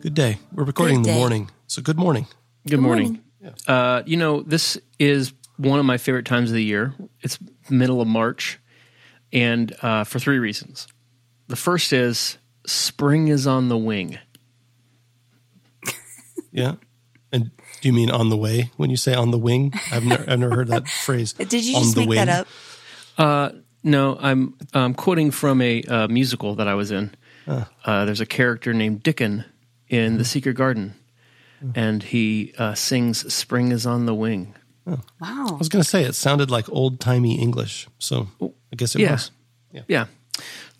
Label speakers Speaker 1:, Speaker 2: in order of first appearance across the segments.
Speaker 1: Good day. We're recording in the morning, so good morning.
Speaker 2: Good, morning. Uh, you know, this is one of my favorite times of the year. It's middle of March, and uh, for three reasons. The first is spring is on the wing.
Speaker 1: Yeah. And do you mean on the way when you say on the wing? I've never, I've never heard that phrase.
Speaker 3: did you
Speaker 1: on
Speaker 3: just
Speaker 1: the
Speaker 3: make
Speaker 1: wing.
Speaker 3: that up?
Speaker 2: Uh, no, I'm um, quoting from a uh, musical that I was in. Uh, there's a character named Dickon in The Secret Garden, and he uh, sings "Spring is on the wing."
Speaker 3: Wow.
Speaker 1: I was going to say it sounded like old timey English, so I guess it
Speaker 2: yeah.
Speaker 1: was.
Speaker 2: Yeah,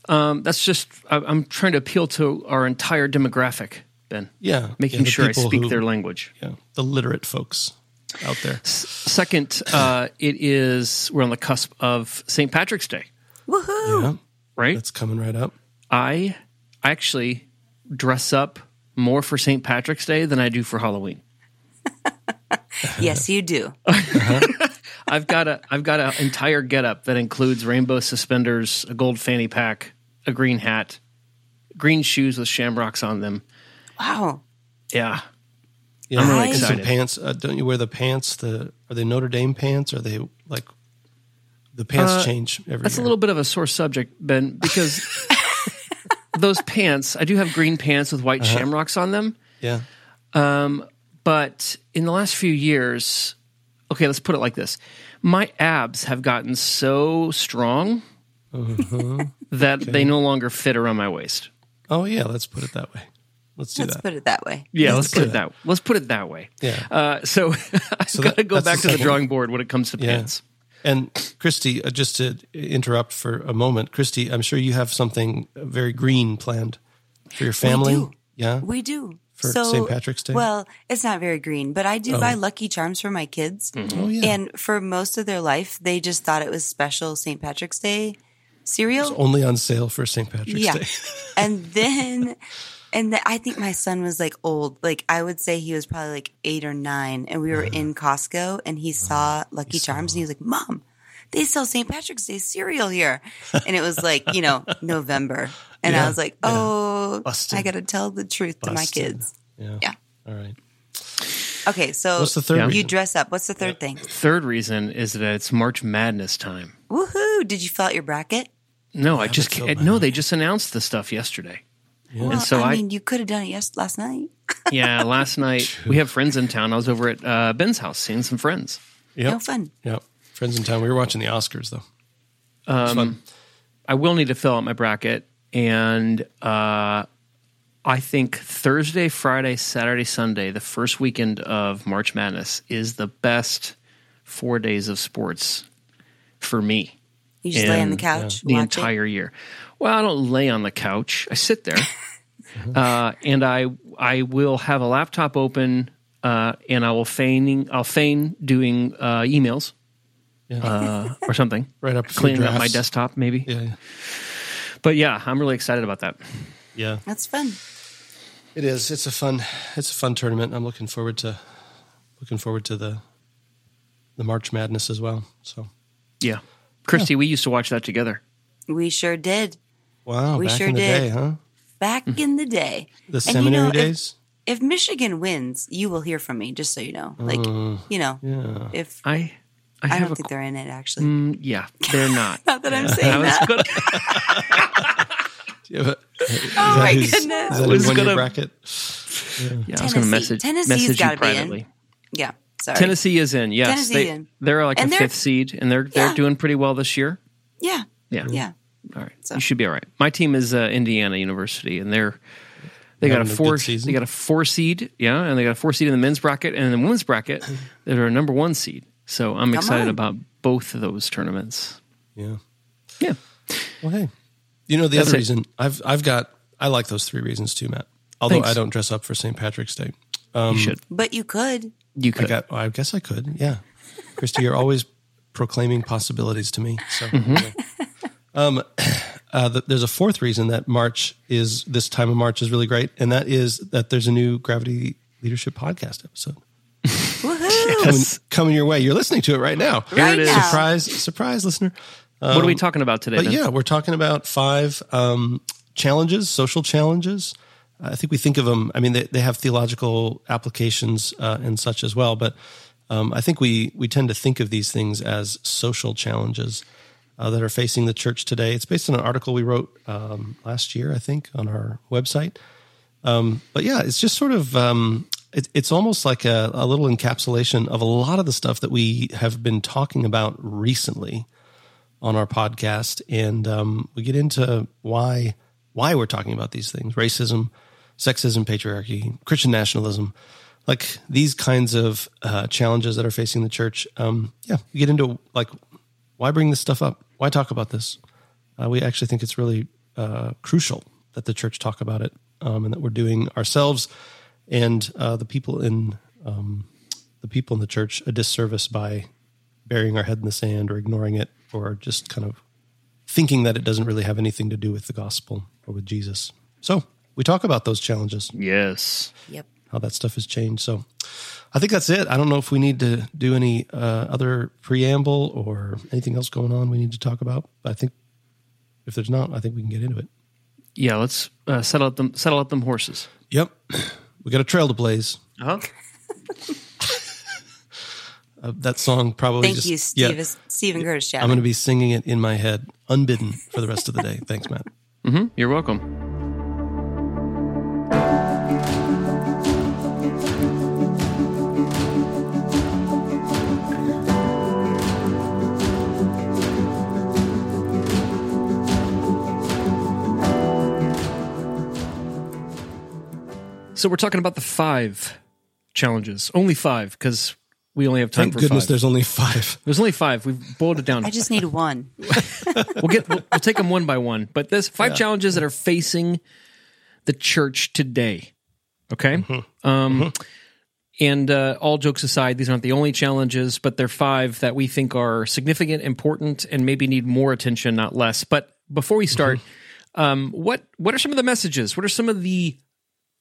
Speaker 2: um, that's just I, I'm trying to appeal to our entire demographic, Ben.
Speaker 1: Yeah,
Speaker 2: making
Speaker 1: yeah, the
Speaker 2: sure I
Speaker 1: people
Speaker 2: speak
Speaker 1: who-
Speaker 2: their language.
Speaker 1: Yeah, the literate folks out there.
Speaker 2: Second, uh, it is we're on the cusp of St. Patrick's Day,
Speaker 3: Woohoo.
Speaker 1: Yeah,
Speaker 2: right?
Speaker 1: that's coming right up.
Speaker 2: I I actually dress up more for St. Patrick's Day than I do for Halloween.
Speaker 3: Yes, you do.
Speaker 2: I've got a I've got an entire getup that includes rainbow suspenders, a gold fanny pack, a green hat, green shoes with shamrocks on them.
Speaker 3: Wow.
Speaker 2: Yeah,
Speaker 1: Yeah,
Speaker 2: I'm really
Speaker 1: and some
Speaker 2: excited.
Speaker 1: pants. Uh, don't you wear the pants? The are they Notre Dame pants? Are they like the pants
Speaker 2: Uh,
Speaker 1: change every
Speaker 2: that's a little bit of a sore subject, Ben, because those pants. I do have green pants with white shamrocks on them,
Speaker 1: yeah.
Speaker 2: Um, but in the last few years, okay, let's put it like this: my abs have gotten so strong that they no longer fit around my waist.
Speaker 1: Oh yeah, let's put it that way. Let's do
Speaker 3: Let's
Speaker 1: that.
Speaker 3: put it that way.
Speaker 2: Yeah, let's, put it that. Let's put it that way.
Speaker 1: Yeah.
Speaker 2: Uh, so I've
Speaker 1: So
Speaker 2: got to
Speaker 1: that-
Speaker 2: go back
Speaker 1: the
Speaker 2: to the drawing board when it comes to
Speaker 1: Yeah.
Speaker 2: pants.
Speaker 1: And Christy, uh, just to interrupt for a moment, Christy, I'm sure you have something very green planned for your family.
Speaker 3: do.
Speaker 1: Yeah.
Speaker 3: We do.
Speaker 1: For
Speaker 3: so,
Speaker 1: St. Patrick's Day?
Speaker 3: Well, it's not very green, but I do buy Lucky Charms for my kids.
Speaker 1: Oh yeah.
Speaker 3: And for most of their life, they just thought it was special St. Patrick's Day cereal.
Speaker 1: Only on sale for St. Patrick's
Speaker 3: Yeah.
Speaker 1: Day.
Speaker 3: and then and the, I think my son was like old. Like I would say he was probably like eight or nine, and we were mm. in Costco, and he uh-huh. saw Lucky Charms, and he was like, "Mom, they sell St. Patrick's Day cereal here," and it was like you know November, and
Speaker 1: Yeah,
Speaker 3: I was like, "Oh,
Speaker 1: Busted.
Speaker 3: I got to tell the truth to my kids."
Speaker 1: Yeah.
Speaker 3: Yeah.
Speaker 1: All right.
Speaker 3: Okay, so
Speaker 1: What's the third
Speaker 3: you
Speaker 1: reason?
Speaker 3: dress up. What's the third thing?
Speaker 2: Third reason is that it's March Madness time.
Speaker 3: Woohoo! Did you fill out your bracket?
Speaker 2: No, I just
Speaker 1: filled
Speaker 2: No, they just announced the stuff yesterday.
Speaker 3: Well,
Speaker 2: And so
Speaker 3: I
Speaker 2: I,
Speaker 3: mean, you could have done it yes last night.
Speaker 2: yeah, last night we have friends in town. I was over at uh, Ben's house seeing some friends.
Speaker 1: Yep.
Speaker 3: No fun.
Speaker 1: Yep. Friends in town. We were watching the Oscars though. It was fun.
Speaker 2: I will need to fill out my bracket, and uh, I think Thursday, Friday, Saturday, Sunday, the first weekend of March Madness, is the best four days of sports for me.
Speaker 3: You just lay on the
Speaker 2: And,
Speaker 3: couch,
Speaker 2: the
Speaker 3: watch
Speaker 2: entire year. Well, I don't lay on the couch. I sit there, uh, and I I will have a laptop open, uh, and I will feigning I'll feign doing uh, emails
Speaker 1: Yeah.
Speaker 2: uh, or something,
Speaker 1: right up
Speaker 2: cleaning up my desktop maybe.
Speaker 1: Yeah, yeah.
Speaker 2: But yeah, I'm really excited about that.
Speaker 1: Yeah.
Speaker 3: That's fun.
Speaker 1: It is. It's a fun. It's a fun tournament. I'm looking forward to looking forward to the the March Madness as well. So
Speaker 2: Yeah, Christy, we used to watch that together.
Speaker 3: We sure did
Speaker 1: wow,
Speaker 3: We
Speaker 1: back
Speaker 3: sure
Speaker 1: in the
Speaker 3: did.
Speaker 1: day, huh?
Speaker 3: back in the day.
Speaker 1: The
Speaker 3: And you know, if-
Speaker 1: days.
Speaker 3: If Michigan wins, you will hear from me. Just so you know, like you know,
Speaker 1: yeah.
Speaker 3: if
Speaker 2: I I,
Speaker 3: I, don't
Speaker 2: a
Speaker 3: think they're in it actually.
Speaker 2: mm, yeah, they're not.
Speaker 3: Not that I'm saying that.
Speaker 2: gonna,
Speaker 1: Do you have a-
Speaker 3: Oh
Speaker 1: that
Speaker 3: my
Speaker 1: who's-
Speaker 3: goodness.
Speaker 1: Is that
Speaker 2: I was
Speaker 1: who's
Speaker 2: gonna-
Speaker 1: bracket?
Speaker 2: yeah, I was gonna
Speaker 3: Tennessee.
Speaker 2: message
Speaker 3: Tennessee's
Speaker 2: message you
Speaker 3: gotta be in.
Speaker 2: privately.
Speaker 3: Yeah, sorry.
Speaker 2: Tennessee is in. Yes,
Speaker 3: Tennessee's
Speaker 2: they
Speaker 3: in.
Speaker 2: they're like
Speaker 3: And
Speaker 2: a
Speaker 3: they're-
Speaker 2: fifth seed, and they're they're
Speaker 3: Yeah.
Speaker 2: doing pretty well this year.
Speaker 3: Yeah,
Speaker 2: Yeah,
Speaker 3: yeah.
Speaker 2: All right,
Speaker 3: So-
Speaker 2: you should be all right. My team is uh, Indiana University, and they're they got a
Speaker 1: Having a
Speaker 2: four
Speaker 1: good
Speaker 2: they got a four seed, yeah, and they got a four seed in the men's bracket, and in the women's bracket, they're a number one seed. So I'm excited
Speaker 3: on.
Speaker 2: about both of those tournaments.
Speaker 1: Yeah.
Speaker 2: Yeah,
Speaker 1: Well, hey, you know the
Speaker 2: That's
Speaker 1: other
Speaker 2: it.
Speaker 1: reason I've I've got I like those three reasons too, Matt. Although
Speaker 2: Thanks.
Speaker 1: I don't dress up for St. Patrick's Day.
Speaker 2: you should.
Speaker 3: But you could.
Speaker 2: You
Speaker 1: I,
Speaker 2: could.
Speaker 1: got, I guess I could. Yeah. Christy, you're always proclaiming possibilities to me. So,
Speaker 2: Mm-hmm.
Speaker 1: anyway. um, uh, the, there's a fourth reason that March is this time of March is really great, and that is that there's a new Gravity Leadership podcast episode
Speaker 3: Woohoo!
Speaker 1: coming, coming your way. You're listening to it right now.
Speaker 3: Right
Speaker 2: it is.
Speaker 3: now.
Speaker 1: Surprise, surprise, listener.
Speaker 2: what are we talking about today?
Speaker 1: But
Speaker 2: Ben?
Speaker 1: yeah, we're talking about five um, challenges, social challenges. I think we think of them. I mean, they, they have theological applications uh, and such as well. But um, I think we we tend to think of these things as social challenges uh, that are facing the church today. It's based on an article we wrote um, last year, I think, on our website. Um, but yeah, it's just sort of um, it, it's almost like a, a little encapsulation of a lot of the stuff that we have been talking about recently on our podcast, and um, we get into why why we're talking about these things: racism, sexism, patriarchy, Christian nationalism, like these kinds of uh, challenges that are facing the church. Um, yeah, we get into like why bring this stuff up? Why talk about this? Uh, we actually think it's really uh, crucial that the church talk about it, um, and that we're doing ourselves and uh, the people in um, the people in the church a disservice by burying our head in the sand or ignoring it or just kind of thinking that it doesn't really have anything to do with the gospel or with Jesus. So we talk about those challenges,
Speaker 2: Yes.
Speaker 3: Yep.
Speaker 1: How that stuff has changed. So I think that's it. I don't know if we need to do any uh, other preamble or anything else going on we need to talk about. But I think if there's not, I think we can get into it.
Speaker 2: Yeah. Let's uh, settle up them. Settle up them horses.
Speaker 1: Yep. We got a trail to blaze.
Speaker 2: Uh-huh.
Speaker 1: Uh, that song probably
Speaker 3: Thank
Speaker 1: just,
Speaker 3: you,
Speaker 1: yeah,
Speaker 3: Steve, Steven Curtis.
Speaker 1: I'm going to be singing it in my head unbidden for the rest of the day. Thanks, Matt.
Speaker 2: hmm You're welcome. So we're talking about the five challenges. Only five because we only have time
Speaker 1: Thank
Speaker 2: for
Speaker 1: goodness
Speaker 2: five.
Speaker 1: there's only five.
Speaker 2: There's only five. We've boiled it down.
Speaker 3: I just need one.
Speaker 2: we'll get we'll, we'll take them one by one. But there's five challenges that are facing the church today. Okay. Um, And uh, all jokes aside, these aren't the only challenges, but they're five that we think are significant, important, and maybe need more attention, not less. But before we start, um, what what are some of the messages? What are some of the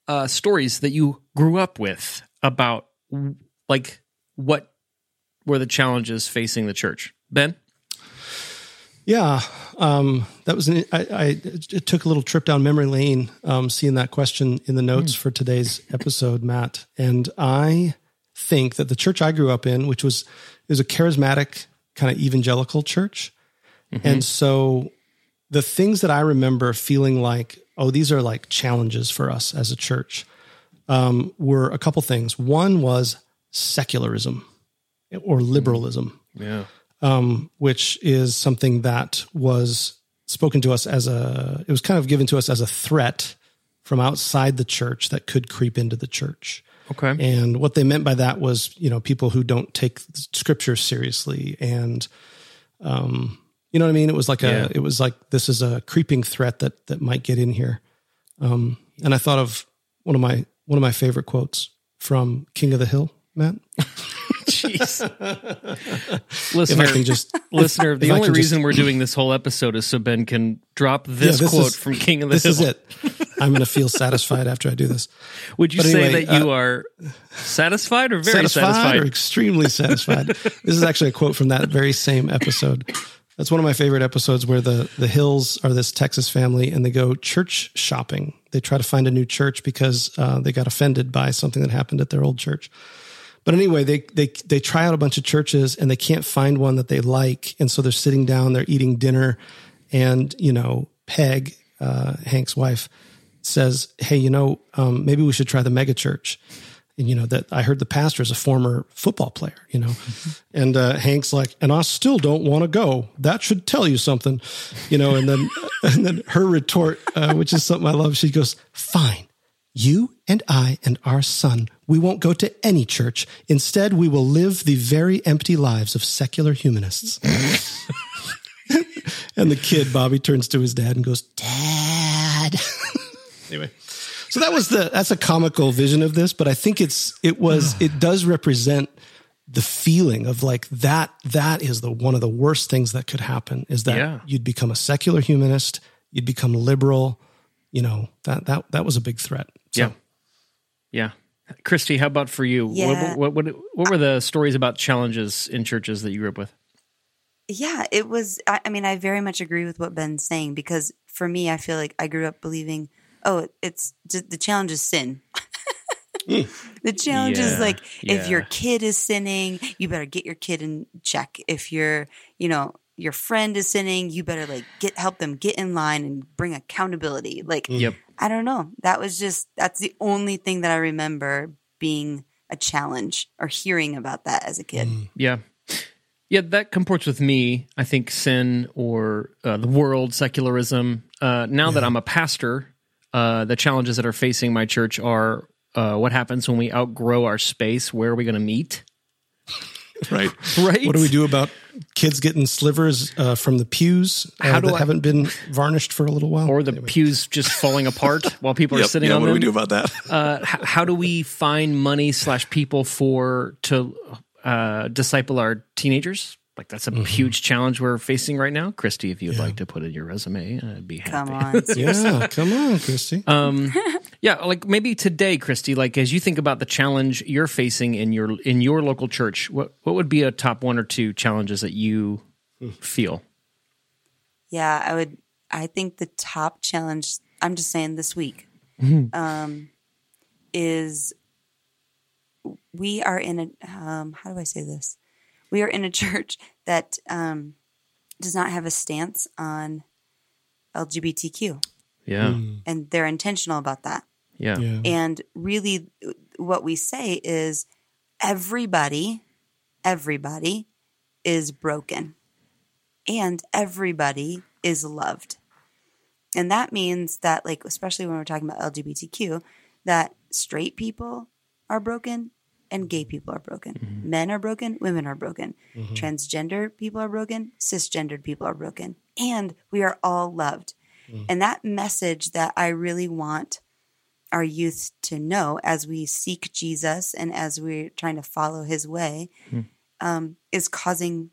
Speaker 2: uh, stories that you grew up with about like what were the challenges facing the church? Ben,
Speaker 1: Yeah, um, that was an. I, I it took a little trip down memory lane, um, seeing that question in the notes for today's episode, Matt. And I think that the church I grew up in, which was is a charismatic kind of evangelical church, and so the things that I remember feeling like, oh, these are like challenges for us as a church, um, were a couple things. One was secularism or liberalism
Speaker 2: yeah,
Speaker 1: um, which is something that was spoken to us as a, it was kind of given to us as a threat from outside the church that could creep into the church.
Speaker 2: okay,
Speaker 1: And what they meant by that was, you know, people who don't take scripture seriously. And, um, you know what I mean? It was like a,
Speaker 2: Yeah.
Speaker 1: it was like, this is a creeping threat that, that might get in here. Um, and I thought of one of my, one of my favorite quotes from King of the Hill, Matt.
Speaker 2: Jeez. Listener,
Speaker 1: just
Speaker 2: listener, the only
Speaker 1: can just-
Speaker 2: reason we're doing this whole episode is so Ben can drop this,
Speaker 1: Yeah, this
Speaker 2: quote
Speaker 1: is-
Speaker 2: from King of the
Speaker 1: this
Speaker 2: Hill.
Speaker 1: This is it. I'm going to feel satisfied after I do this.
Speaker 2: Would you
Speaker 1: But
Speaker 2: say
Speaker 1: anyway,
Speaker 2: that you are satisfied or very
Speaker 1: satisfied,
Speaker 2: satisfied?
Speaker 1: or extremely satisfied. this is actually a quote from that very same episode. That's one of my favorite episodes where the the Hills are this Texas family and they go church shopping. They try to find a new church because uh, they got offended by something that happened at their old church. But anyway, they they they try out a bunch of churches and they can't find one that they like, and so they're sitting down, they're eating dinner, and you know, Peg, uh, Hank's wife, says, "Hey, you know, um, maybe we should try the mega church." And you know that I heard the pastor is a former football player, you know, and uh, Hank's like, and I still don't want to go. That should tell you something, you know. And then and then her retort, uh, which is something I love, she goes, "Fine, you and I and our son, we won't go to any church. Instead, we will live the very empty lives of secular humanists." and the kid Bobby turns to his dad and goes, "Dad." anyway, so so that was the that's a comical vision of this, but I think it's it was it does represent the feeling of like that that is the one of the worst things that could happen is that
Speaker 2: Yeah.
Speaker 1: you'd become a secular humanist, you'd become liberal, you know, that that that was a big threat. So,
Speaker 2: Yeah. Yeah. Christy, how about for you?
Speaker 3: Yeah.
Speaker 2: What, what, what, what were the stories about challenges in churches that you grew up with?
Speaker 3: Yeah, it was. I, I mean, I very much agree with what Ben's saying because for me, I feel like I grew up believing, oh, it's just, the challenge is sin. the challenge is
Speaker 2: Yeah,
Speaker 3: like if your kid is sinning, you better get your kid in check. If your, you know, your friend is sinning, you better like get help them get in line and bring accountability. Like,
Speaker 2: Yep.
Speaker 3: I don't know. That was just that's the only thing that I remember being a challenge or hearing about that as a kid.
Speaker 2: Yeah. Yeah, that comports with me. I think sin or uh, the world, secularism. Uh, now that I'm a pastor, uh, the challenges that are facing my church are uh, what happens when we outgrow our space? Where are we going to meet?
Speaker 1: Right.
Speaker 2: Right.
Speaker 1: What do we do about kids getting slivers uh, from the pews uh,
Speaker 2: How do
Speaker 1: that
Speaker 2: I-
Speaker 1: haven't been varnished for a little while?
Speaker 2: Or the
Speaker 1: Anyway.
Speaker 2: pews just falling apart while people are sitting
Speaker 1: yeah,
Speaker 2: on
Speaker 1: what
Speaker 2: them?
Speaker 1: do we do about that?
Speaker 2: uh, h- how do we find money slash people for to uh, disciple our teenagers? Like that's a
Speaker 1: Mm-hmm.
Speaker 2: huge challenge we're facing right now. Christy, if you'd like to put in your resume, I'd be happy.
Speaker 3: Come on.
Speaker 1: yeah, come on, Christy.
Speaker 2: Um, yeah, like maybe today, Christy, like as you think about the challenge you're facing in your in your local church, what what would be a top one or two challenges that you feel?
Speaker 3: Yeah, I would. I think the top challenge. I'm just saying this week, um, is we are in a. Um, how do I say this? We are in a church that um, does not have a stance on LGBTQ,
Speaker 2: Yeah,
Speaker 3: and they're intentional about that.
Speaker 2: yeah,
Speaker 1: yeah.
Speaker 3: And really, what we say is everybody, everybody is broken and everybody is loved. And that means that, like, especially when we're talking about LGBTQ, that straight people are broken and gay people are broken. Mm-hmm. Men are broken, women are broken. Mm-hmm. Transgender people are broken, cisgendered people are broken. And we are all loved. Mm-hmm. And that message that I really want our youth to know as we seek Jesus and as we're trying to follow his way hmm. um, is causing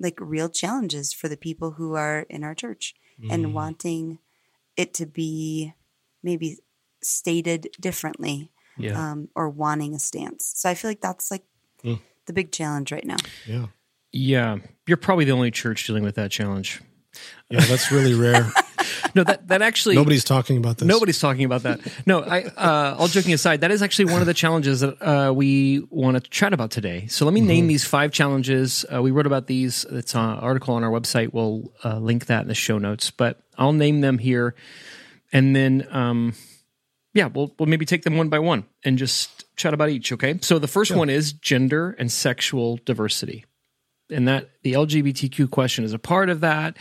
Speaker 3: like real challenges for the people who are in our church and wanting it to be maybe stated differently
Speaker 2: yeah.
Speaker 3: um, or wanting a stance. So I feel like that's like the big challenge right now.
Speaker 1: yeah.
Speaker 2: yeah. You're probably the only church dealing with that challenge.
Speaker 1: Yeah, that's really rare.
Speaker 2: No, that that actually
Speaker 1: Nobody's talking about this.
Speaker 2: Nobody's talking about that. No, I. Uh, all joking aside, that is actually one of the challenges that uh, we want to chat about today. So let me name these five challenges. Uh, we wrote about these. It's an article on our website. We'll uh, link that in the show notes. But I'll name them here, and then um, yeah, we'll we'll maybe take them one by one and just chat about each. Okay. So the first one is gender and sexual diversity, and that the LGBTQ question is a part of that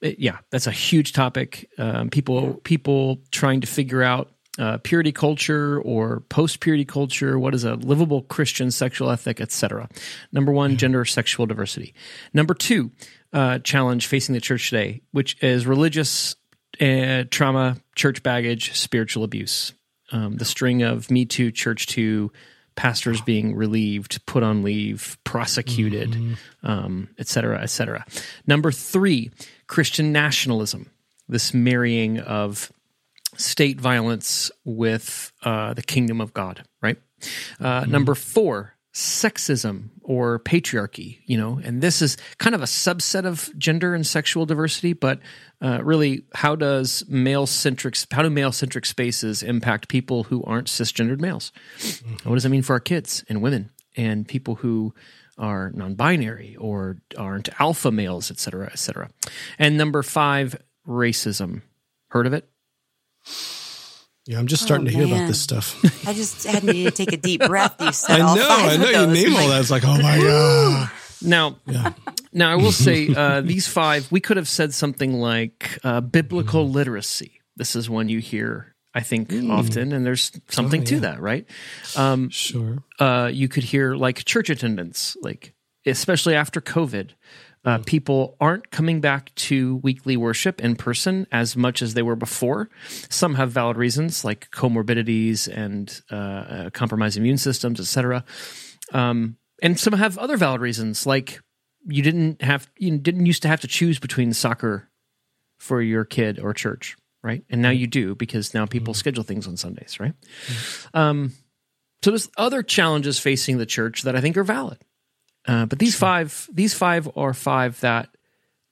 Speaker 2: it- yeah, that's a huge topic. Um, people people trying to figure out uh, purity culture or post purity culture. What is a livable Christian sexual ethic, etc. Number one, gender sexual diversity. Number two, uh, challenge facing the church today, which is religious uh, trauma, church baggage, spiritual abuse. Um, the string of Me Too, Church Too, pastors being relieved, put on leave, prosecuted, um, et cetera, et cetera. Number three, Christian nationalism, this marrying of state violence with uh, the kingdom of God, right? Uh, Number four, sexism or patriarchy, you know, and this is kind of a subset of gender and sexual diversity, but uh, really, how does male centric, how do male centric spaces impact people who aren't cisgendered males? What does it mean for our kids and women and people who are non-binary or aren't alpha males, et cetera, et cetera? And number five, racism. Heard of it?
Speaker 1: Yeah, I'm just starting
Speaker 3: Oh,
Speaker 1: to hear
Speaker 3: man.
Speaker 1: about this stuff.
Speaker 3: I just had me to take a deep breath. You
Speaker 1: I
Speaker 3: said all
Speaker 1: know,
Speaker 3: five
Speaker 1: I
Speaker 3: of
Speaker 1: know. You
Speaker 3: those.
Speaker 1: name
Speaker 3: I'm
Speaker 1: all
Speaker 3: like,
Speaker 1: that. It's like, oh my god.
Speaker 2: Now, now I will say uh, these five. We could have said something like uh, biblical literacy. This is one you hear, I think, often, and there's something to that, right?
Speaker 1: Sure.
Speaker 2: Uh, you could hear like church attendance, like especially after COVID. Uh, people aren't coming back to weekly worship in person as much as they were before. Some have valid reasons like comorbidities and uh, uh, compromised immune systems, etc. Um, and some have other valid reasons like you didn't have you didn't used to have to choose between soccer for your kid or church, right? And now you do because now people schedule things on Sundays, right? Um, so there's other challenges facing the church that I think are valid. Uh, but these five, these five are five that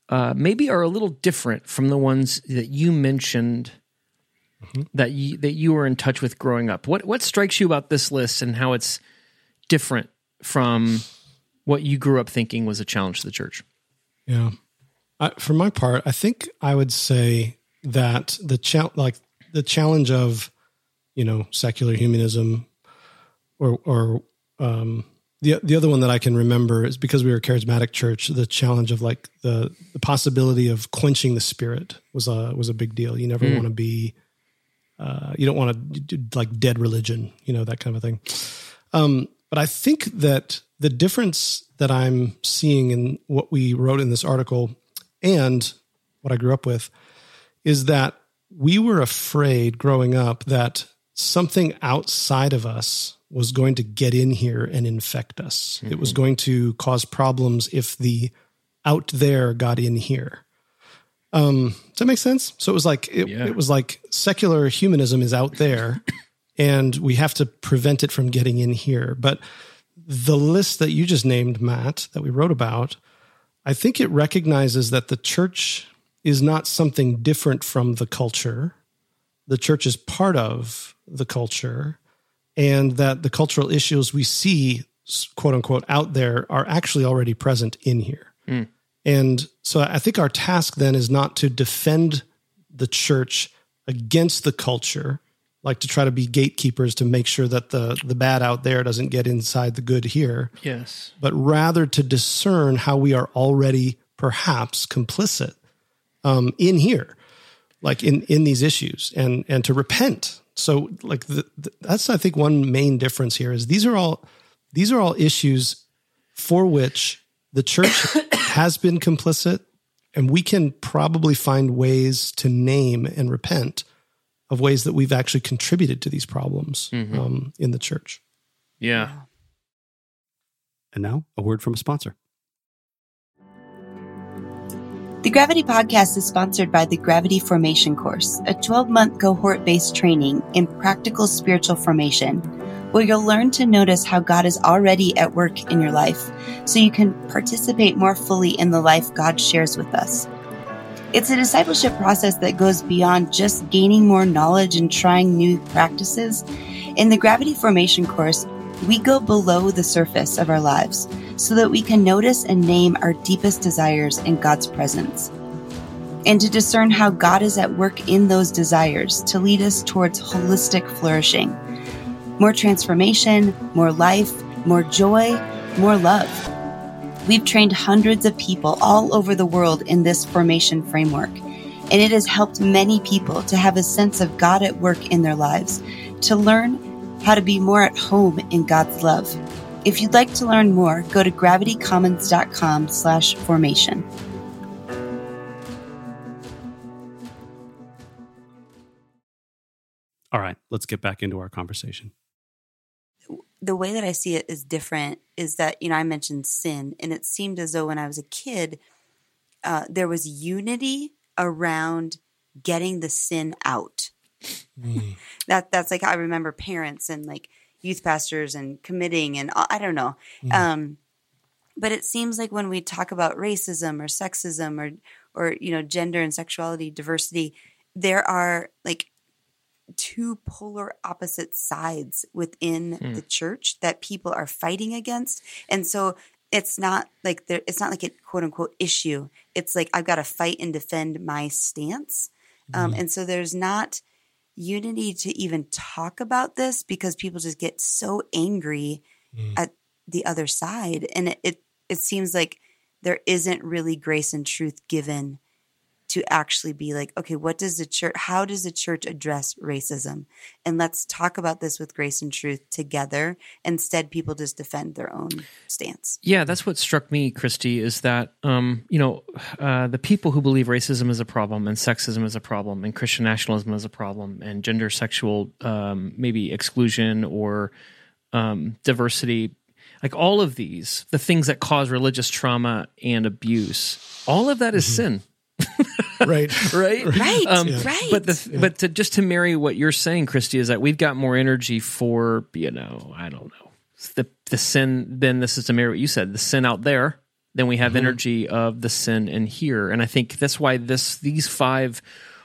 Speaker 2: uh, maybe are a little different from the ones that you mentioned that you that you were in touch with growing up. What what strikes you about this list and how it's different from what you grew up thinking was a challenge to the church?
Speaker 4: Yeah. I, for my part, I think I would say that the cha- like the challenge of you know secular humanism, or or um, the the other one that I can remember is because we were a charismatic church. The challenge of like the the possibility of quenching the spirit was a was a big deal. You never want to be, uh, you don't want to do like dead religion, you know that kind of a thing. Um, but I think that the difference that I'm seeing in what we wrote in this article and what I grew up with is that we were afraid growing up that something outside of us was going to get in here and infect us. It was going to cause problems if the out there got in here. Um, does that make sense? So it was like it,
Speaker 2: Yeah.
Speaker 4: it was like secular humanism is out there, and we have to prevent it from getting in here. But the list that you just named, Matt, that we wrote about, I think it recognizes that the church is not something different from the culture. The church is part of the culture, and that the cultural issues we see, quote unquote, out there are actually already present in here. And so I think our task then is not to defend the church against the culture, like to try to be gatekeepers to make sure that the the bad out there doesn't get inside the good here
Speaker 2: Yes.
Speaker 4: but rather to discern how we are already perhaps complicit um, in here, like in in these issues, and and to repent. So, like the, the, that's I think one main difference here is these are all these are all issues for which the church has been complicit, and we can probably find ways to name and repent of ways that we've actually contributed to these problems um, in the church.
Speaker 2: Yeah.
Speaker 5: And now, a word from a sponsor.
Speaker 3: The Gravity Podcast is sponsored by the Gravity Formation Course, a 12 month cohort based training in practical spiritual formation, where you'll learn to notice how God is already at work in your life so you can participate more fully in the life God shares with us. It's a discipleship process that goes beyond just gaining more knowledge and trying new practices. In the Gravity Formation course, we go below the surface of our lives so that we can notice and name our deepest desires in God's presence. And to discern how God is at work in those desires to lead us towards holistic flourishing. More transformation, more life, more joy, more love. We've trained hundreds of people all over the world in this formation framework, and it has helped many people to have a sense of God at work in their lives, to learn how to be more at home in God's love. If you'd like to learn more, go to gravitycommons.com slash formation.
Speaker 5: All right, let's get back into our conversation.
Speaker 3: the way that I see it is different is that, you know, I mentioned sin, and it seemed as though when I was a kid, uh, there was unity around getting the sin out. That that's like I remember parents and like youth pastors and committing and I don't know. Um, but it seems like when we talk about racism or sexism or or you know gender and sexuality diversity, there are like two polar opposite sides within the church that people are fighting against. And so it's not like there it's not like a quote unquote issue. It's like i've got to fight and defend my stance. Um, and so there's not unity to even talk about this because people just get so angry mm. at the other side. And it, it it seems like there isn't really grace and truth given to actually be like, okay, what does the church, how does the church address racism? And let's talk about this with grace and truth together. Instead, people just defend their own stance.
Speaker 2: Yeah, that's what struck me, Christy, is that um, you know uh, the people who believe racism is a problem and sexism is a problem and Christian nationalism is a problem and gender sexual um, maybe exclusion or um, diversity, like all of these, the things that cause religious trauma and abuse, all of that is sin.
Speaker 4: right.
Speaker 2: right?
Speaker 3: Right,
Speaker 2: Um,
Speaker 3: right.
Speaker 2: But the but to, just to marry what you're saying, Christy, is that we've got more energy for you know I don't know the the sin. Then this is to marry what you said, the sin out there. Then we have energy of the sin in here, and I think that's why this these five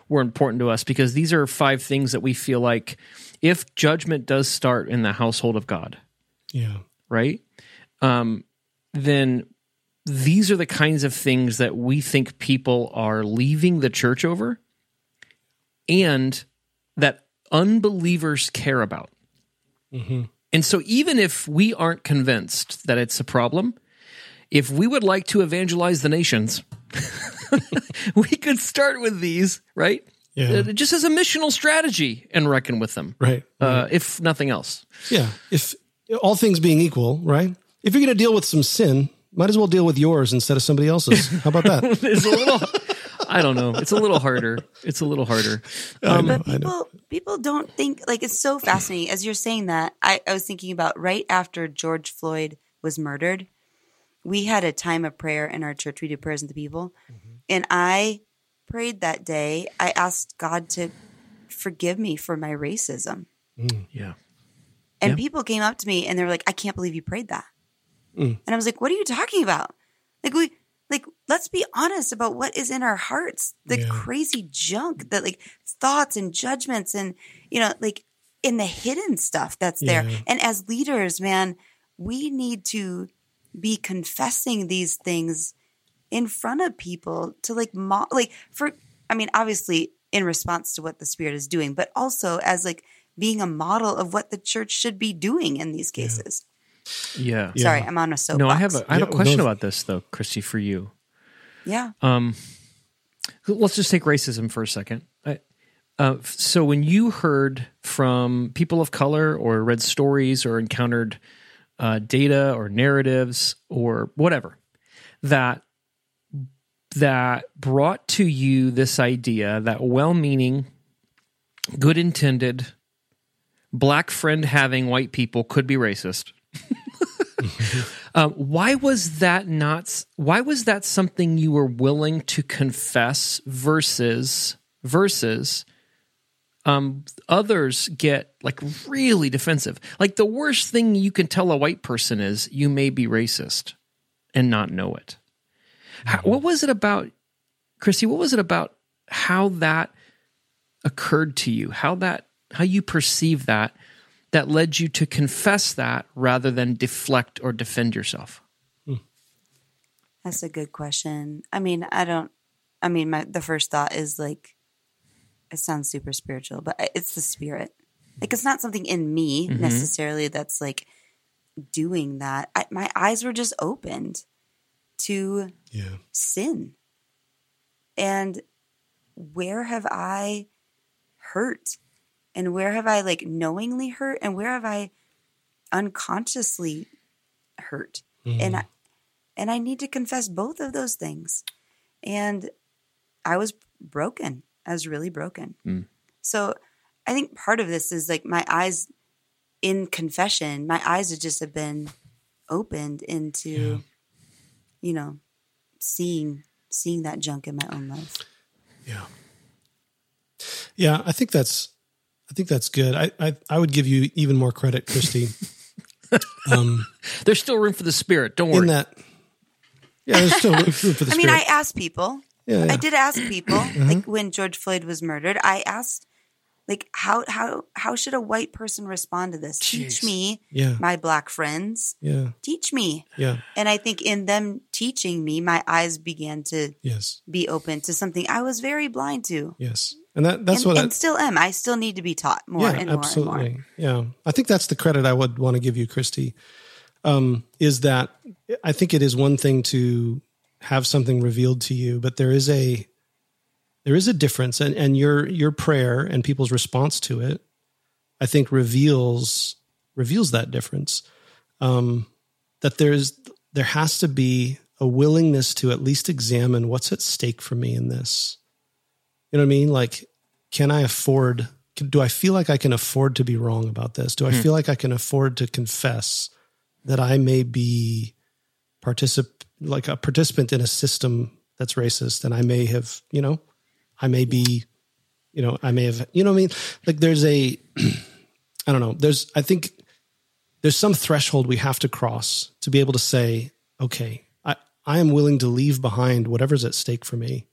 Speaker 2: were important to us because these are five things that we feel like if judgment does start in the household of God,
Speaker 4: Yeah.
Speaker 2: right? Um, then these are the kinds of things that we think people are leaving the church over and that unbelievers care about. And so, even if we aren't convinced that it's a problem, if we would like to evangelize the nations, we could start with these, right?
Speaker 4: Yeah.
Speaker 2: Uh, just as a missional strategy and reckon with them,
Speaker 4: Right.
Speaker 2: uh, if nothing else.
Speaker 4: Yeah. If all things being equal, right? If you're going to deal with some sin, might as well deal with yours instead of somebody else's. How about that?
Speaker 2: It's a little, I don't know. It's a little harder. It's a little harder.
Speaker 4: Um, I know,
Speaker 3: but people people don't think like it's so fascinating as you're saying that I, I was thinking about right after george floyd was murdered we had a time of prayer in our church we do prayers with the people mm-hmm. and i prayed that day i asked god to forgive me for my racism mm.
Speaker 2: Yeah.
Speaker 3: and
Speaker 2: Yeah.
Speaker 3: people came up to me and they were like i can't believe you prayed that
Speaker 4: Mm.
Speaker 3: and i was like what are you talking about like we like let's be honest about what is in our hearts the
Speaker 4: Yeah.
Speaker 3: crazy junk that like thoughts and judgments and you know like in the hidden stuff that's there
Speaker 4: Yeah.
Speaker 3: and as leaders man we need to be confessing these things in front of people to like mo- like for i mean obviously in response to what the spirit is doing but also as like being a model of what the church should be doing in these cases
Speaker 2: Yeah.
Speaker 3: Sorry i'm on a soapbox
Speaker 2: No, I have a I have
Speaker 4: Yeah,
Speaker 2: a question
Speaker 4: no.
Speaker 2: about this though, Christy, for you.
Speaker 3: yeah
Speaker 2: Um, let's just take racism for a second. I, uh, so when you heard from people of color or read stories or encountered uh, data or narratives or whatever that that brought to you this idea that well-meaning, good intended, black friend having white people could be racist. Um, why was that not? Why was that something you were willing to confess versus versus um, others get like really defensive? Like the worst thing you can tell a white person is you may be racist and not know it. How, what was it about, Christy? What was it about how that occurred to you? How that how you perceive that that led you to confess that rather than deflect or defend yourself? Hmm.
Speaker 3: That's a good question. I mean, I don't. I mean, my the first thought is like, it sounds super spiritual, but it's the spirit. Like, it's not something in me mm-hmm. necessarily that's like doing that. I, my eyes were just opened to
Speaker 4: Yeah.
Speaker 3: sin, and where have I hurt, and where have I like knowingly hurt, and where have I unconsciously hurt, and I, and I need to confess both of those things. And I was broken. I was really broken.
Speaker 2: Mm.
Speaker 3: So I think part of this is like my eyes in confession, my eyes have just have been opened into, you know, seeing seeing that junk in my own life.
Speaker 4: Yeah. Yeah, I think that's I think that's good. I I, I would give you even more credit, Christy. um
Speaker 2: There's still room for the spirit. Don't worry.
Speaker 4: in that Yeah, there's still room for the spirit.
Speaker 3: I mean, I asked people.
Speaker 4: Yeah, yeah.
Speaker 3: I did ask people, like when George Floyd was murdered, I asked, like, how how how should a white person respond to this? Teach me,
Speaker 4: Yeah.
Speaker 3: my black friends,
Speaker 4: Yeah.
Speaker 3: teach me.
Speaker 4: Yeah.
Speaker 3: And I think in them teaching me, my eyes began to
Speaker 4: Yes.
Speaker 3: be open to something I was very blind to,
Speaker 4: Yes. And that that's
Speaker 3: and,
Speaker 4: what I,
Speaker 3: and still am. I still need to be taught more
Speaker 4: yeah,
Speaker 3: and more
Speaker 4: absolutely.
Speaker 3: and more.
Speaker 4: Yeah, I think that's the credit I would want to give you, Christy. Um, is that I think it is one thing to have something revealed to you, but there is a there is a difference, and and your your prayer and people's response to it, I think reveals reveals that difference. Um, that there's there has to be a willingness to at least examine what's at stake for me in this. You know what I mean? Like, can I afford? Do I feel like I can afford to be wrong about this? Do I feel like I can afford to confess that I may be particip like a participant in a system that's racist, and I may have, you know, I may be, you know, I may have, you know, what I mean, like there's a, I don't know, there's, I think there's some threshold we have to cross to be able to say, okay, I, I am willing to leave behind whatever's at stake for me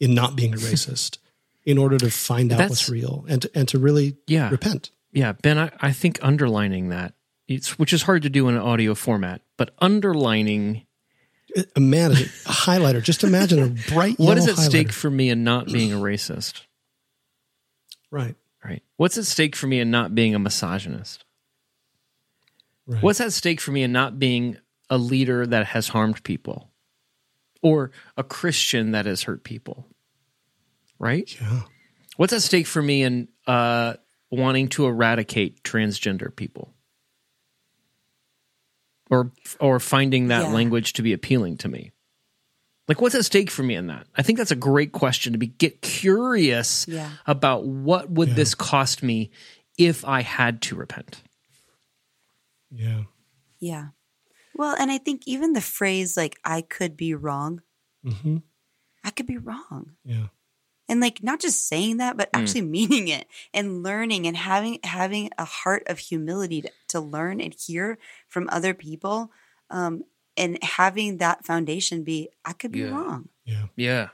Speaker 4: in not being a racist in order to find out what's real and to, and to really
Speaker 2: Yeah.
Speaker 4: repent.
Speaker 2: Yeah, Ben, I, I think underlining that, it's, which is hard to do in an audio format, but underlining
Speaker 4: Imagine a highlighter. Just imagine a bright
Speaker 2: what is at stake for me in not being a racist,
Speaker 4: Right.
Speaker 2: right? What's at stake for me in not being a misogynist?
Speaker 4: Right.
Speaker 2: What's at stake for me in not being a leader that has harmed people or a Christian that has hurt people? Right?
Speaker 4: Yeah.
Speaker 2: What's at stake for me in uh, wanting to eradicate transgender people? Or or finding that
Speaker 3: Yeah.
Speaker 2: language to be appealing to me? Like what's at stake for me in that? I think that's a great question to be get curious
Speaker 3: Yeah.
Speaker 2: about what would this cost me if I had to repent.
Speaker 4: Yeah.
Speaker 3: Yeah. Well, and I think even the phrase like I could be wrong,
Speaker 4: hmm
Speaker 3: I could be wrong.
Speaker 4: Yeah.
Speaker 3: And like not just saying that, but actually meaning it and learning and having having a heart of humility to, to learn and hear from other people. Um, and having that foundation be, I could be
Speaker 2: Yeah.
Speaker 3: wrong.
Speaker 4: Yeah.
Speaker 2: Yeah.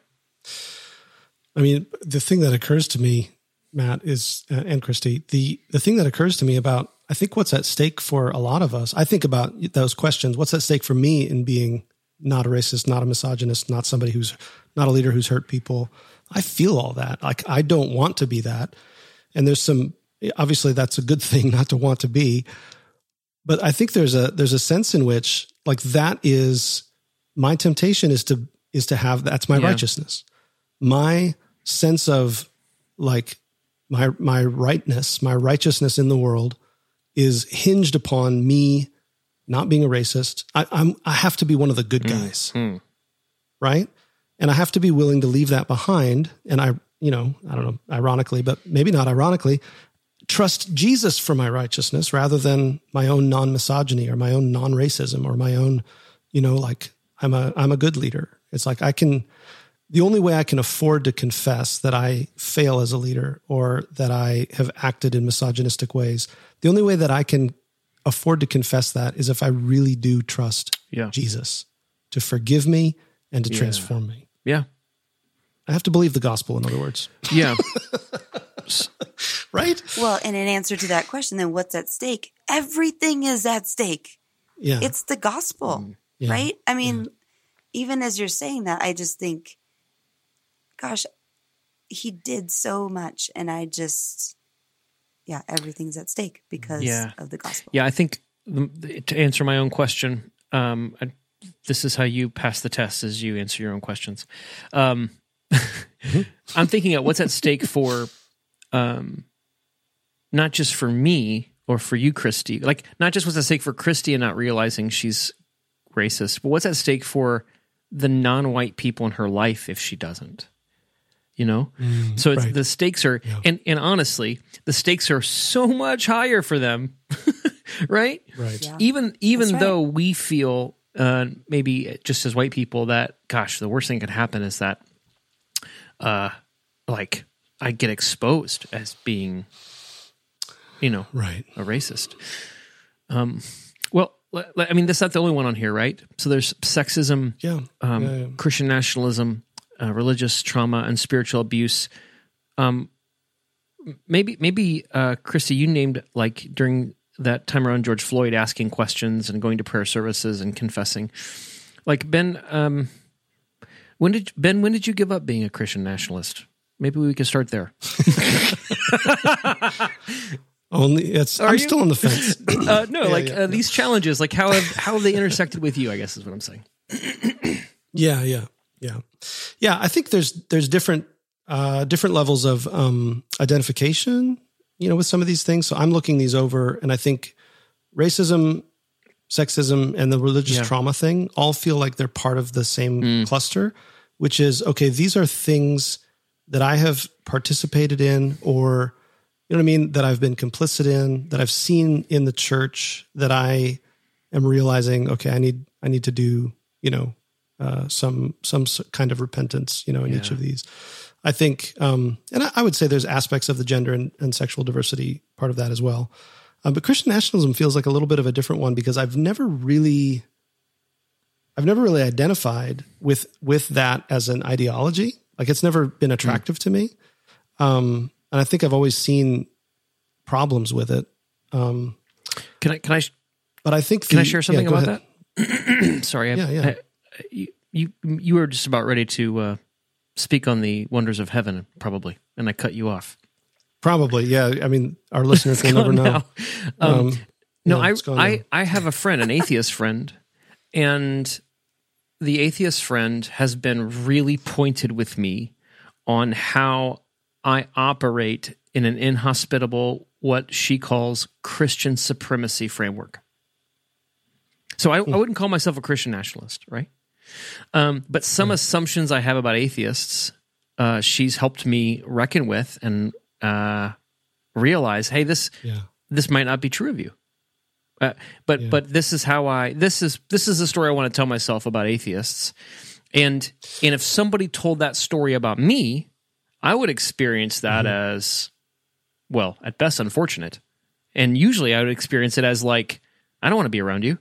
Speaker 4: I mean, the thing that occurs to me, Matt, is uh, and Christy, the the thing that occurs to me about I think what's at stake for a lot of us. I think about those questions. What's at stake for me in being not a racist, not a misogynist, not somebody who's not a leader who's hurt people. I feel all that. Like I don't want to be that. And there's some obviously that's a good thing not to want to be. But I think there's a there's a sense in which like that is my temptation is to is to have that's my
Speaker 2: Yeah.
Speaker 4: righteousness. My sense of like my my rightness, my righteousness in the world is hinged upon me not being a racist. I, I'm I have to be one of the good guys,
Speaker 2: mm.
Speaker 4: right? And I have to be willing to leave that behind. And I, you know, I don't know, ironically, but maybe not ironically, trust Jesus for my righteousness rather than my own non misogyny or my own non racism or my own, you know, like I'm a I'm a good leader. It's like I can the only way I can afford to confess that I fail as a leader or that I have acted in misogynistic ways, the only way that I can afford to confess that is if I really do trust
Speaker 2: Yeah.
Speaker 4: Jesus to forgive me and to
Speaker 2: Yeah.
Speaker 4: transform me.
Speaker 2: Yeah.
Speaker 4: I have to believe the gospel, in other words.
Speaker 2: Yeah.
Speaker 4: Right?
Speaker 3: Well, and in answer to that question, then what's at stake? Everything is at stake.
Speaker 4: Yeah.
Speaker 3: It's the gospel,
Speaker 4: Yeah.
Speaker 3: right? I mean, even as you're saying that, I just think, gosh, he did so much. And I just, yeah, everything's at stake because
Speaker 2: Yeah.
Speaker 3: of the gospel.
Speaker 2: Yeah, I think the, to answer my own question, um, I, this is how you pass the test: is you answer your own questions. Um, I'm thinking of what's at stake for, um, not just for me or for you, Christy. Like, not just what's at stake for Christy and not realizing she's racist, but what's at stake for the non-white people in her life if she doesn't. You know, so it's,
Speaker 4: right.
Speaker 2: the stakes are, and and honestly, the stakes are so much higher for them, right?
Speaker 4: right.
Speaker 3: Yeah.
Speaker 2: even even
Speaker 3: right.
Speaker 2: though we feel uh, maybe just as white people that gosh the worst thing could happen is that uh like i get exposed as being you know
Speaker 4: Right.
Speaker 2: a racist um well i mean that's not the only one on here right so there's sexism
Speaker 4: Yeah.
Speaker 2: um,
Speaker 4: Yeah, yeah.
Speaker 2: Christian nationalism, uh, religious trauma, and spiritual abuse. Um, maybe, maybe, uh, Christy, you named like during that time around George Floyd, asking questions and going to prayer services and confessing. Like Ben, um, when did Ben? When did you give up being a Christian nationalist? Maybe we could start there.
Speaker 4: Only it's I'm
Speaker 2: you?
Speaker 4: still on the fence.
Speaker 2: Uh, no, like
Speaker 4: yeah,
Speaker 2: uh, these challenges, like how have how have they intersected with you? I guess is what I'm saying.
Speaker 4: Yeah, yeah, yeah, yeah. I think there's there's different uh, different levels of um, identification, you know, with some of these things. So I'm looking these over, and I think racism, sexism, and the religious
Speaker 2: Yeah.
Speaker 4: trauma thing all feel like they're part of the same
Speaker 2: Mm.
Speaker 4: cluster, which is okay. These are things that I have participated in, or you know what I mean, that I've been complicit in, that I've seen in the church, that I am realizing, okay, I need I need to do, you know, uh, some some kind of repentance, you know, in each of these. I think, um, and I, I would say there's aspects of the gender and, and sexual diversity part of that as well. Um, but Christian nationalism feels like a little bit of a different one because I've never really, I've never really identified with with that as an ideology. Like it's never been attractive to me, um, and I think I've always seen problems with it. Um,
Speaker 2: Can I can I
Speaker 4: but I think
Speaker 2: can I share something
Speaker 4: yeah,
Speaker 2: about
Speaker 4: ahead.
Speaker 2: that? Sorry, I,
Speaker 4: Yeah, yeah.
Speaker 2: I- you, you you were just about ready to uh, speak on the wonders of heaven, probably, and I cut you off.
Speaker 4: Probably, yeah. I mean, our listeners will never know.
Speaker 2: Um,
Speaker 4: Um,
Speaker 2: No,
Speaker 4: yeah,
Speaker 2: I I
Speaker 4: now.
Speaker 2: I have a friend, an atheist friend, and the atheist friend has been really pointed with me on how I operate in an inhospitable, what she calls Christian supremacy framework. So I, I wouldn't call myself a Christian nationalist, right? Um, but some assumptions I have about atheists, uh, she's helped me reckon with and uh, realize, hey, this
Speaker 4: Yeah.
Speaker 2: this might not be true of you. Uh, but
Speaker 4: Yeah.
Speaker 2: but this is how I this is this is the story I want to tell myself about atheists. And and if somebody told that story about me, I would experience that
Speaker 4: Mm-hmm.
Speaker 2: as well, at best unfortunate. And usually I would experience it as like I don't want to be around you.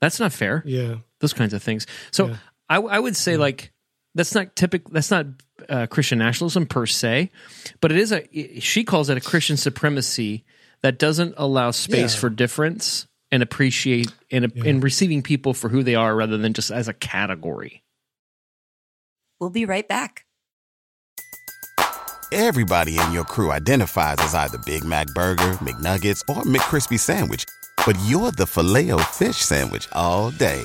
Speaker 2: That's not fair
Speaker 4: Yeah.
Speaker 2: Those kinds of things. So
Speaker 4: Yeah.
Speaker 2: I, I would say like that's not typical. That's not uh, Christian nationalism per se, but it is a. She calls it a Christian supremacy that doesn't allow space
Speaker 4: Yeah.
Speaker 2: for difference and appreciate and
Speaker 4: Yeah.
Speaker 2: and receiving people for who they are rather than just as a category.
Speaker 3: We'll be right back.
Speaker 6: Everybody in your crew identifies as either Big Mac Burger, McNuggets, or McCrispy Sandwich. But you're the Filet-O-Fish Sandwich all day.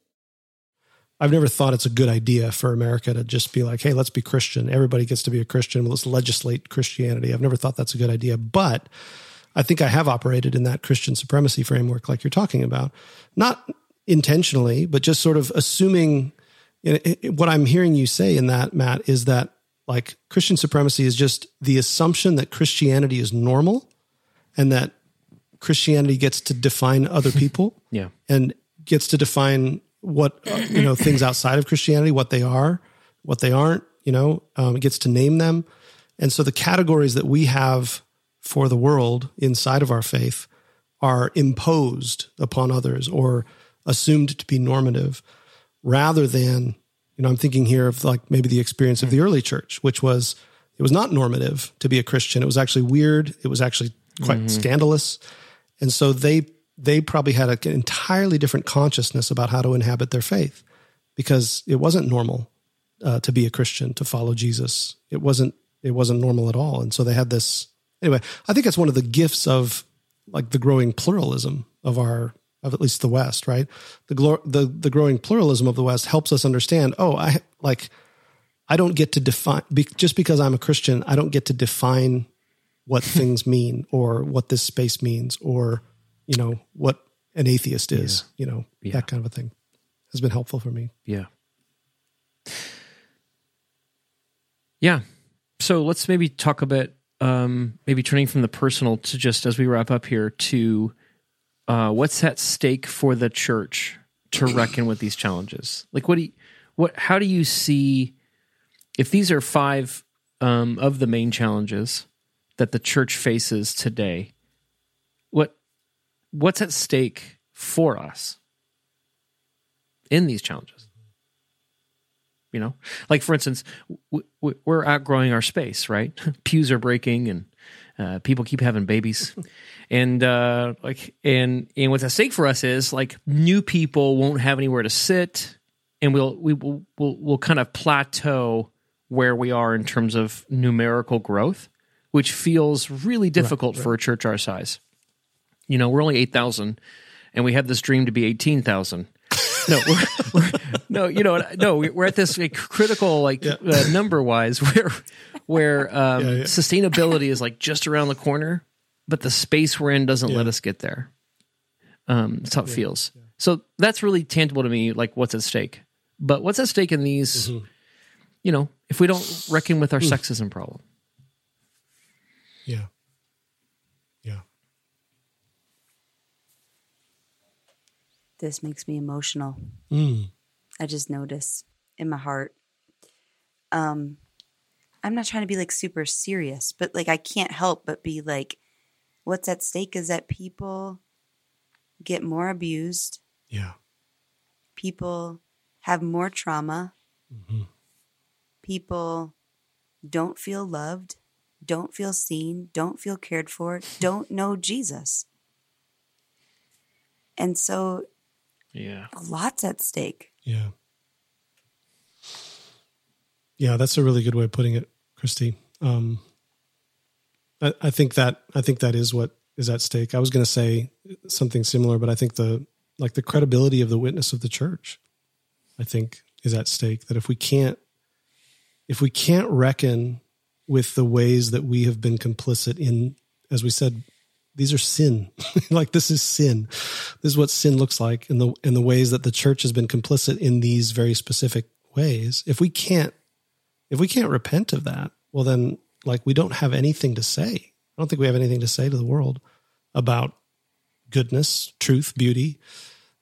Speaker 4: I've never thought it's a good idea for America to just be like, hey, let's be Christian. Everybody gets to be a Christian. Let's legislate Christianity. I've never thought that's a good idea. But I think I have operated in that Christian supremacy framework, like you're talking about, not intentionally, but just sort of assuming you know, it- what I'm hearing you say in that, Matt, is that like Christian supremacy is just the assumption that Christianity is normal and that Christianity gets to define other people
Speaker 2: Yeah.
Speaker 4: and gets to define what uh, you know things outside of Christianity, what they are, what they aren't. You know, um, gets to name them, and so the categories that we have for the world inside of our faith are imposed upon others or assumed to be normative, rather than you know I'm thinking here of like maybe the experience of the early church, which was it was not normative to be a Christian. It was actually weird. It was actually quite scandalous. And so they they probably had an entirely different consciousness about how to inhabit their faith because it wasn't normal uh, to be a Christian to follow Jesus. It wasn't it wasn't normal at all. And so they had this anyway. I think it's one of the gifts of like the growing pluralism of our of at least the West, right? The glor- the the growing pluralism of the West helps us understand. Oh, I like I don't get to define be, just because I'm a Christian. I don't get to define what things mean or what this space means or you know what an atheist is. You know
Speaker 2: Yeah.
Speaker 4: that kind of a thing has been helpful for me.
Speaker 2: Yeah. Yeah. So let's maybe talk a bit, um, maybe turning from the personal to just as we wrap up here to uh, what's at stake for the church to reckon with these challenges. Like, what do you, what, how do you see if these are five um, of the main challenges that the church faces today? What, what's at stake for us in these challenges? you know like for instance we're outgrowing our space right pews are breaking and Uh, people keep having babies, and uh, like and and what's at stake for us is like new people won't have anywhere to sit, and we'll we will we'll, we'll kind of plateau where we are in terms of numerical growth, which feels really difficult for a church our size. You know, we're only eight thousand, and we have this dream to be eighteen thousand. No, we're, we're, no, you know, no, we're at this like, critical like uh, number wise where where um,
Speaker 4: Yeah, yeah.
Speaker 2: sustainability is like just around the corner, but the space we're in doesn't let us get there. Um, that's how it feels. So that's really tangible to me, like what's at stake. But what's at stake in these,
Speaker 4: Mm-hmm.
Speaker 2: you know, if we don't reckon with our
Speaker 4: Mm.
Speaker 2: sexism problem?
Speaker 4: Yeah. Yeah.
Speaker 3: This makes me emotional.
Speaker 4: Mm.
Speaker 3: I just notice in my heart. Um, I'm not trying to be like super serious, but like I can't help but be like, what's at stake is that people get more abused,
Speaker 4: Yeah.
Speaker 3: people have more trauma, people don't feel loved, don't feel seen, don't feel cared for, don't know Jesus. And so
Speaker 2: Yeah.
Speaker 3: a lot's at stake.
Speaker 4: Yeah. Yeah, that's a really good way of putting it, Christy. Um, I, I think that I think that is what is at stake. I was going to say something similar, but I think the like the credibility of the witness of the church, I think, is at stake. That if we can't if we can't reckon with the ways that we have been complicit in, as we said, these are sin. like this is sin. This is what sin looks like in the in the ways that the church has been complicit in these very specific ways. If we can't if we can't repent of that, well then like we don't have anything to say. I don't think we have anything to say to the world about goodness, truth, beauty.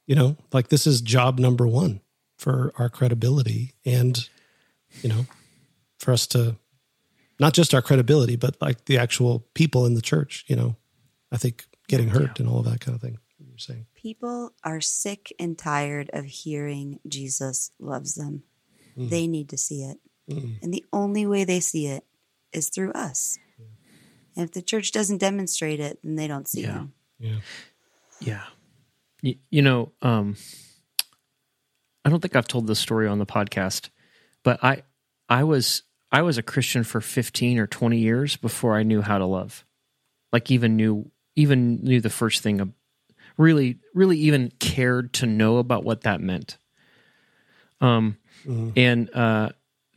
Speaker 4: You know, like this is job number 1 for our credibility and you know, for us to not just our credibility, but like the actual people in the church, you know, I think getting hurt and all of that kind of thing. You're saying,
Speaker 3: People are sick and tired of hearing Jesus loves them. They need to see it. And the only way they see it is through us. And if the church doesn't demonstrate it, then they don't see
Speaker 2: Yeah.
Speaker 3: him.
Speaker 4: yeah,
Speaker 2: Yeah. You, you know, um, I don't think I've told this story on the podcast, but I, I was, I was a Christian for 15 or 20 years before I knew how to love. Like even knew, even knew the first thing, really, really even cared to know about what that meant. Um, and, uh,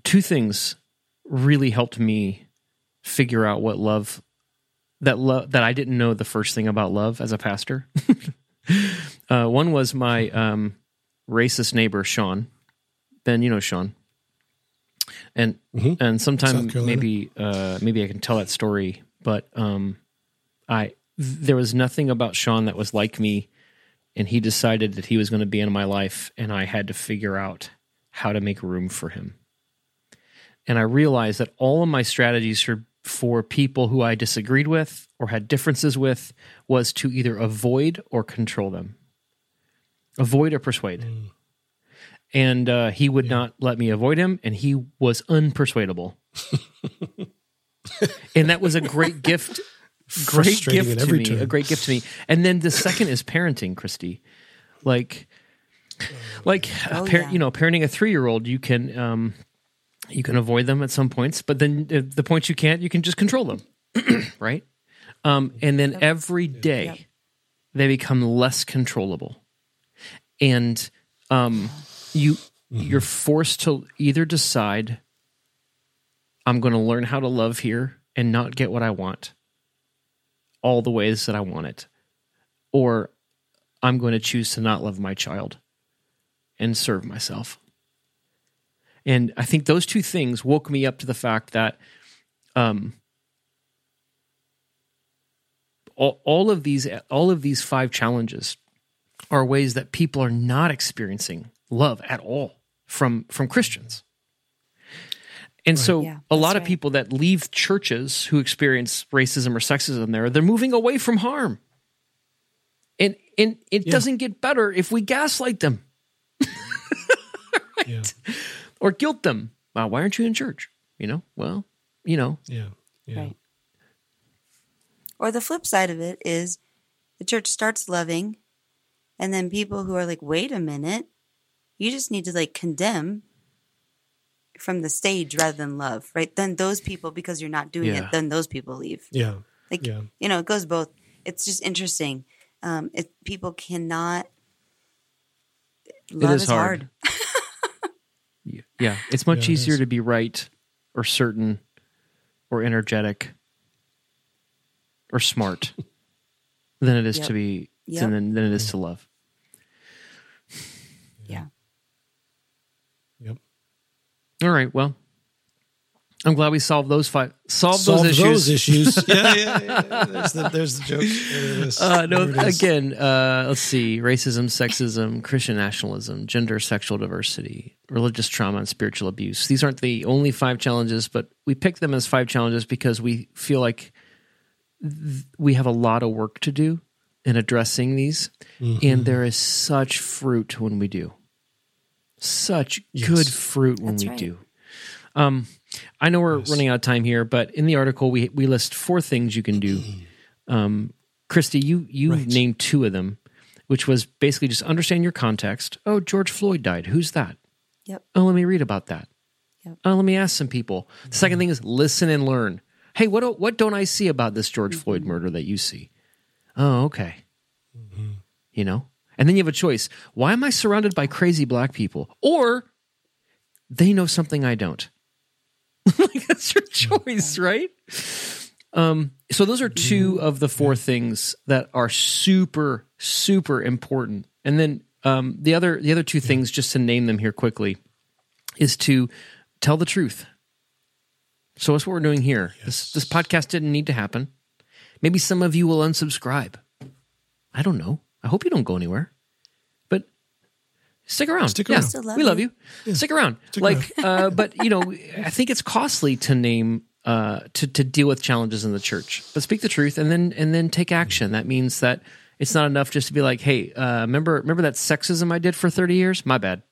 Speaker 2: two things really helped me figure out what love that love that I didn't know the first thing about love as a pastor. uh, one was my um, racist neighbor Sean. Ben, you know Sean, and
Speaker 4: Mhm.
Speaker 2: and sometime maybe uh, maybe I can tell that story. But um, I there was nothing about Sean that was like me, and he decided that he was going to be in my life, and I had to figure out how to make room for him. And I realized that all of my strategies for for people who I disagreed with or had differences with was to either avoid or control them, avoid or persuade. And uh, he would not let me avoid him, and he was unpersuadable. and that was a great gift, great gift to me,
Speaker 4: turn.
Speaker 2: a great gift to me. And then the second is parenting, Christy. Like, like a
Speaker 3: Oh,
Speaker 2: par-
Speaker 3: yeah.
Speaker 2: you know, parenting a three year old, you can um, you can avoid them at some points, but then uh, the points you can't, you can just control them, right? Um, and then every day
Speaker 3: Yep.
Speaker 2: they become less controllable, and um, you you're forced to either decide I'm going to learn how to love here and not get what I want, all the ways that I want it, or I'm going to choose to not love my child and serve myself. And I think those two things woke me up to the fact that um, all, all of these all of these five challenges are ways that people are not experiencing love at all from from Christians. And so
Speaker 3: Yeah,
Speaker 2: a
Speaker 3: that's
Speaker 2: lot of people that leave churches who experience racism or sexism there, they're moving away from harm. And and it doesn't get better if we gaslight them
Speaker 4: yeah,
Speaker 2: or guilt them. Wow, why aren't you in church? You know, well, you know,
Speaker 4: yeah, yeah.
Speaker 3: Right. Or the flip side of it is the church starts loving, and then people who are like, wait a minute, you just need to like condemn from the stage rather than love, right? Then those people, because you're not doing
Speaker 2: Yeah.
Speaker 3: it, then those people leave.
Speaker 4: Yeah.
Speaker 3: Like,
Speaker 4: Yeah.
Speaker 3: you know, it goes both. It's just interesting. Um, it, people cannot. Love
Speaker 2: is
Speaker 3: is,
Speaker 2: hard.
Speaker 3: hard.
Speaker 2: Yeah, it's much
Speaker 4: Yeah, it
Speaker 2: easier
Speaker 4: is.
Speaker 2: to be right or certain or energetic or smart than it is
Speaker 3: Yep.
Speaker 2: to be
Speaker 3: Yep.
Speaker 2: than, than it is to love.
Speaker 3: Yeah.
Speaker 4: Yep.
Speaker 2: All right, well, I'm glad we solved those five solved
Speaker 4: Solve
Speaker 2: those issues.
Speaker 4: issues. yeah, yeah, yeah, yeah. There's the, there's the joke. There.
Speaker 2: Uh, no, again, uh, let's see: racism, sexism, Christian nationalism, gender, sexual diversity, religious trauma, and spiritual abuse. These aren't the only five challenges, but we picked them as five challenges because we feel like th- we have a lot of work to do in addressing these,
Speaker 4: Mm-hmm.
Speaker 2: and there is such fruit when we do. Such good fruit when
Speaker 3: That's
Speaker 2: we
Speaker 3: right.
Speaker 2: do. Um, I know we're running out of time here, but in the article we we list four things you can do. Um, Christy, you you
Speaker 4: Right.
Speaker 2: named two of them, which was basically just understand your context. Oh, George Floyd died. Who's that?
Speaker 3: Yep.
Speaker 2: Oh, let me read about that.
Speaker 3: Yep.
Speaker 2: Oh, let me ask some people. The second thing is listen and learn. Hey, what do- what don't I see about this George Floyd murder that you see? Oh, okay. You know, and then you have a choice. Why am I surrounded by crazy black people? Or they know something I don't. like that's your choice, right? Um, so those are two of the four things that are super, super important. And then um, the other the other two things, just to name them here quickly, is to tell the truth. So that's what we're doing here. This this podcast didn't need to happen. Maybe some of you will unsubscribe. I don't know. I hope you don't go anywhere. But stick around.
Speaker 4: Stick
Speaker 2: Yeah,
Speaker 4: around.
Speaker 3: Still love
Speaker 2: we love
Speaker 3: you.
Speaker 2: you. Stick around. like, uh, but you know, I think it's costly to name uh, to to deal with challenges in the church. But speak the truth and then and then take action. That means that it's not enough just to be like, hey, uh, remember remember that sexism I did for thirty years? My bad.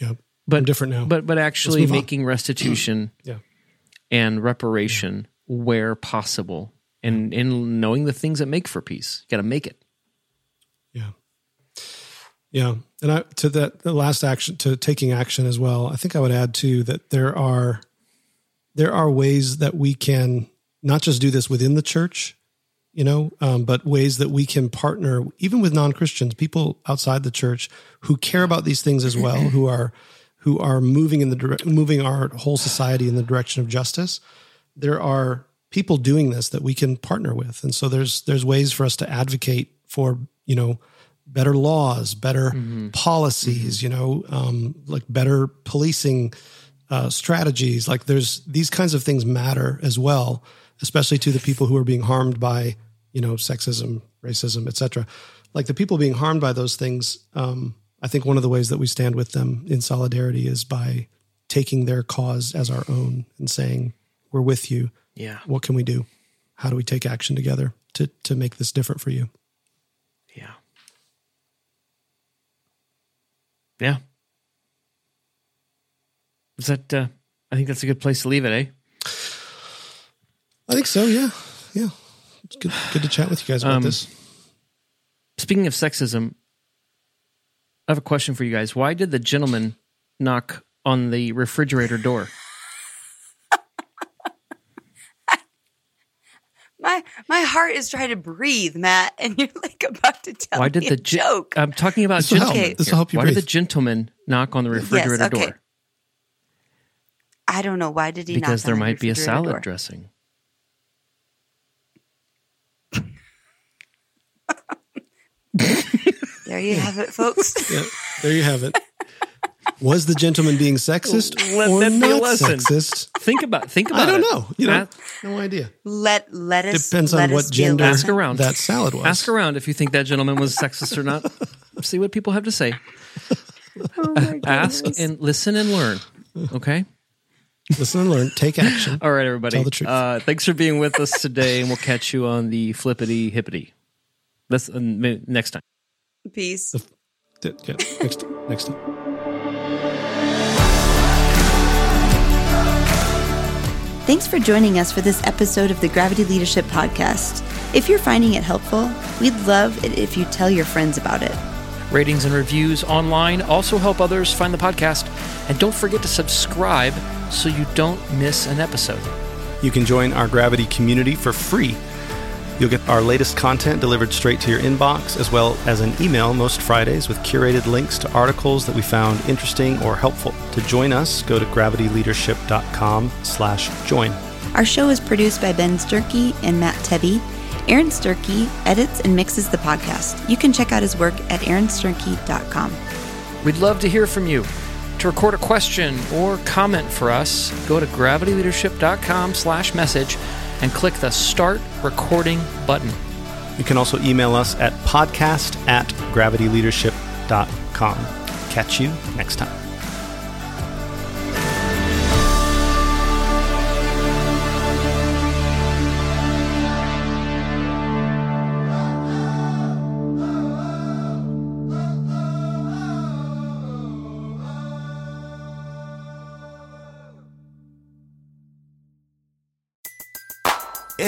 Speaker 4: Yep.
Speaker 2: But
Speaker 4: I'm different now.
Speaker 2: But but actually
Speaker 4: move on.
Speaker 2: making restitution
Speaker 4: yeah.
Speaker 2: and reparation where possible, and and knowing the things that make for peace. You got to make it.
Speaker 4: Yeah. Yeah. And I, to that, the last action, to taking action as well, I think I would add too that there are, there are ways that we can not just do this within the church, you know, um, but ways that we can partner even with non-Christians, people outside the church who care about these things as well, who are, who are moving in the dire- moving our whole society in the direction of justice. There are people doing this that we can partner with, and so there's there's ways for us to advocate for you know better laws, better policies, you know, um, like better policing uh, strategies. Like there's these kinds of things matter as well, especially to the people who are being harmed by you know sexism, racism, etc. Like the people being harmed by those things. Um, I think one of the ways that we stand with them in solidarity is by taking their cause as our own and saying, "We're with you.
Speaker 2: Yeah.
Speaker 4: What can we do? How do we take action together to to make this different for you?"
Speaker 2: Yeah. Yeah. Is that uh I think that's a good place to leave it, eh?
Speaker 4: I think so. Yeah, yeah. It's good, good to chat with you guys about
Speaker 2: Um,
Speaker 4: this.
Speaker 2: Speaking of sexism, I have a question for you guys. Why did the gentleman knock on the refrigerator door?
Speaker 3: My my heart is trying to breathe, Matt, and you're like about to tell
Speaker 2: Why
Speaker 3: me
Speaker 2: did the
Speaker 3: a
Speaker 2: gen-
Speaker 3: joke.
Speaker 2: I'm talking about
Speaker 4: This will help. This will help you
Speaker 2: Why did the gentleman knock on the refrigerator
Speaker 3: okay.
Speaker 2: door?
Speaker 3: I don't know. Why did he?
Speaker 2: Because
Speaker 3: knock
Speaker 2: there
Speaker 3: on the
Speaker 2: might be a
Speaker 3: refrigerator
Speaker 2: salad
Speaker 3: door?
Speaker 2: dressing.
Speaker 3: There you have it, folks.
Speaker 4: Yeah, there you have it. Was the gentleman being sexist
Speaker 2: Let
Speaker 4: or
Speaker 2: that be a
Speaker 4: not
Speaker 2: lesson.
Speaker 4: sexist?
Speaker 2: Think about think about
Speaker 4: I don't
Speaker 2: it.
Speaker 4: know. You know, no idea.
Speaker 3: let let us
Speaker 4: Depends
Speaker 3: let
Speaker 4: on
Speaker 3: us
Speaker 4: what gender
Speaker 2: Ask around.
Speaker 4: that salad was.
Speaker 2: ask around if you think that gentleman was sexist or not. See what people have to say.
Speaker 3: Oh
Speaker 2: Ask and listen and learn. Okay.
Speaker 4: Listen and learn. Take action.
Speaker 2: All right, everybody.
Speaker 4: Tell the truth.
Speaker 2: Uh, thanks for being with us today, and we'll catch you on the flippity hippity. That's uh, next time.
Speaker 3: Peace.
Speaker 4: Yeah, next, next time.
Speaker 3: Thanks for joining us for this episode of the Gravity Leadership Podcast. If you're finding it helpful, we'd love it if you tell your friends about it.
Speaker 2: Ratings and reviews online also help others find the podcast. And don't forget to subscribe so you don't miss an episode.
Speaker 4: You can join our Gravity community for free. You'll get our latest content delivered straight to your inbox, as well as an email most Fridays with curated links to articles that we found interesting or helpful. To join us, go to gravityleadership.com slash join.
Speaker 3: Our show is produced by Ben Sturkey and Matt Tebbe. Aaron Sturkey edits and mixes the podcast. You can check out his work at aaronsturkey.com.
Speaker 2: We'd love to hear from you. To record a question or comment for us, go to gravityleadership.com slash message and click the Start Recording button.
Speaker 4: You can also email us at podcast at gravityleadership.com. Catch you next time.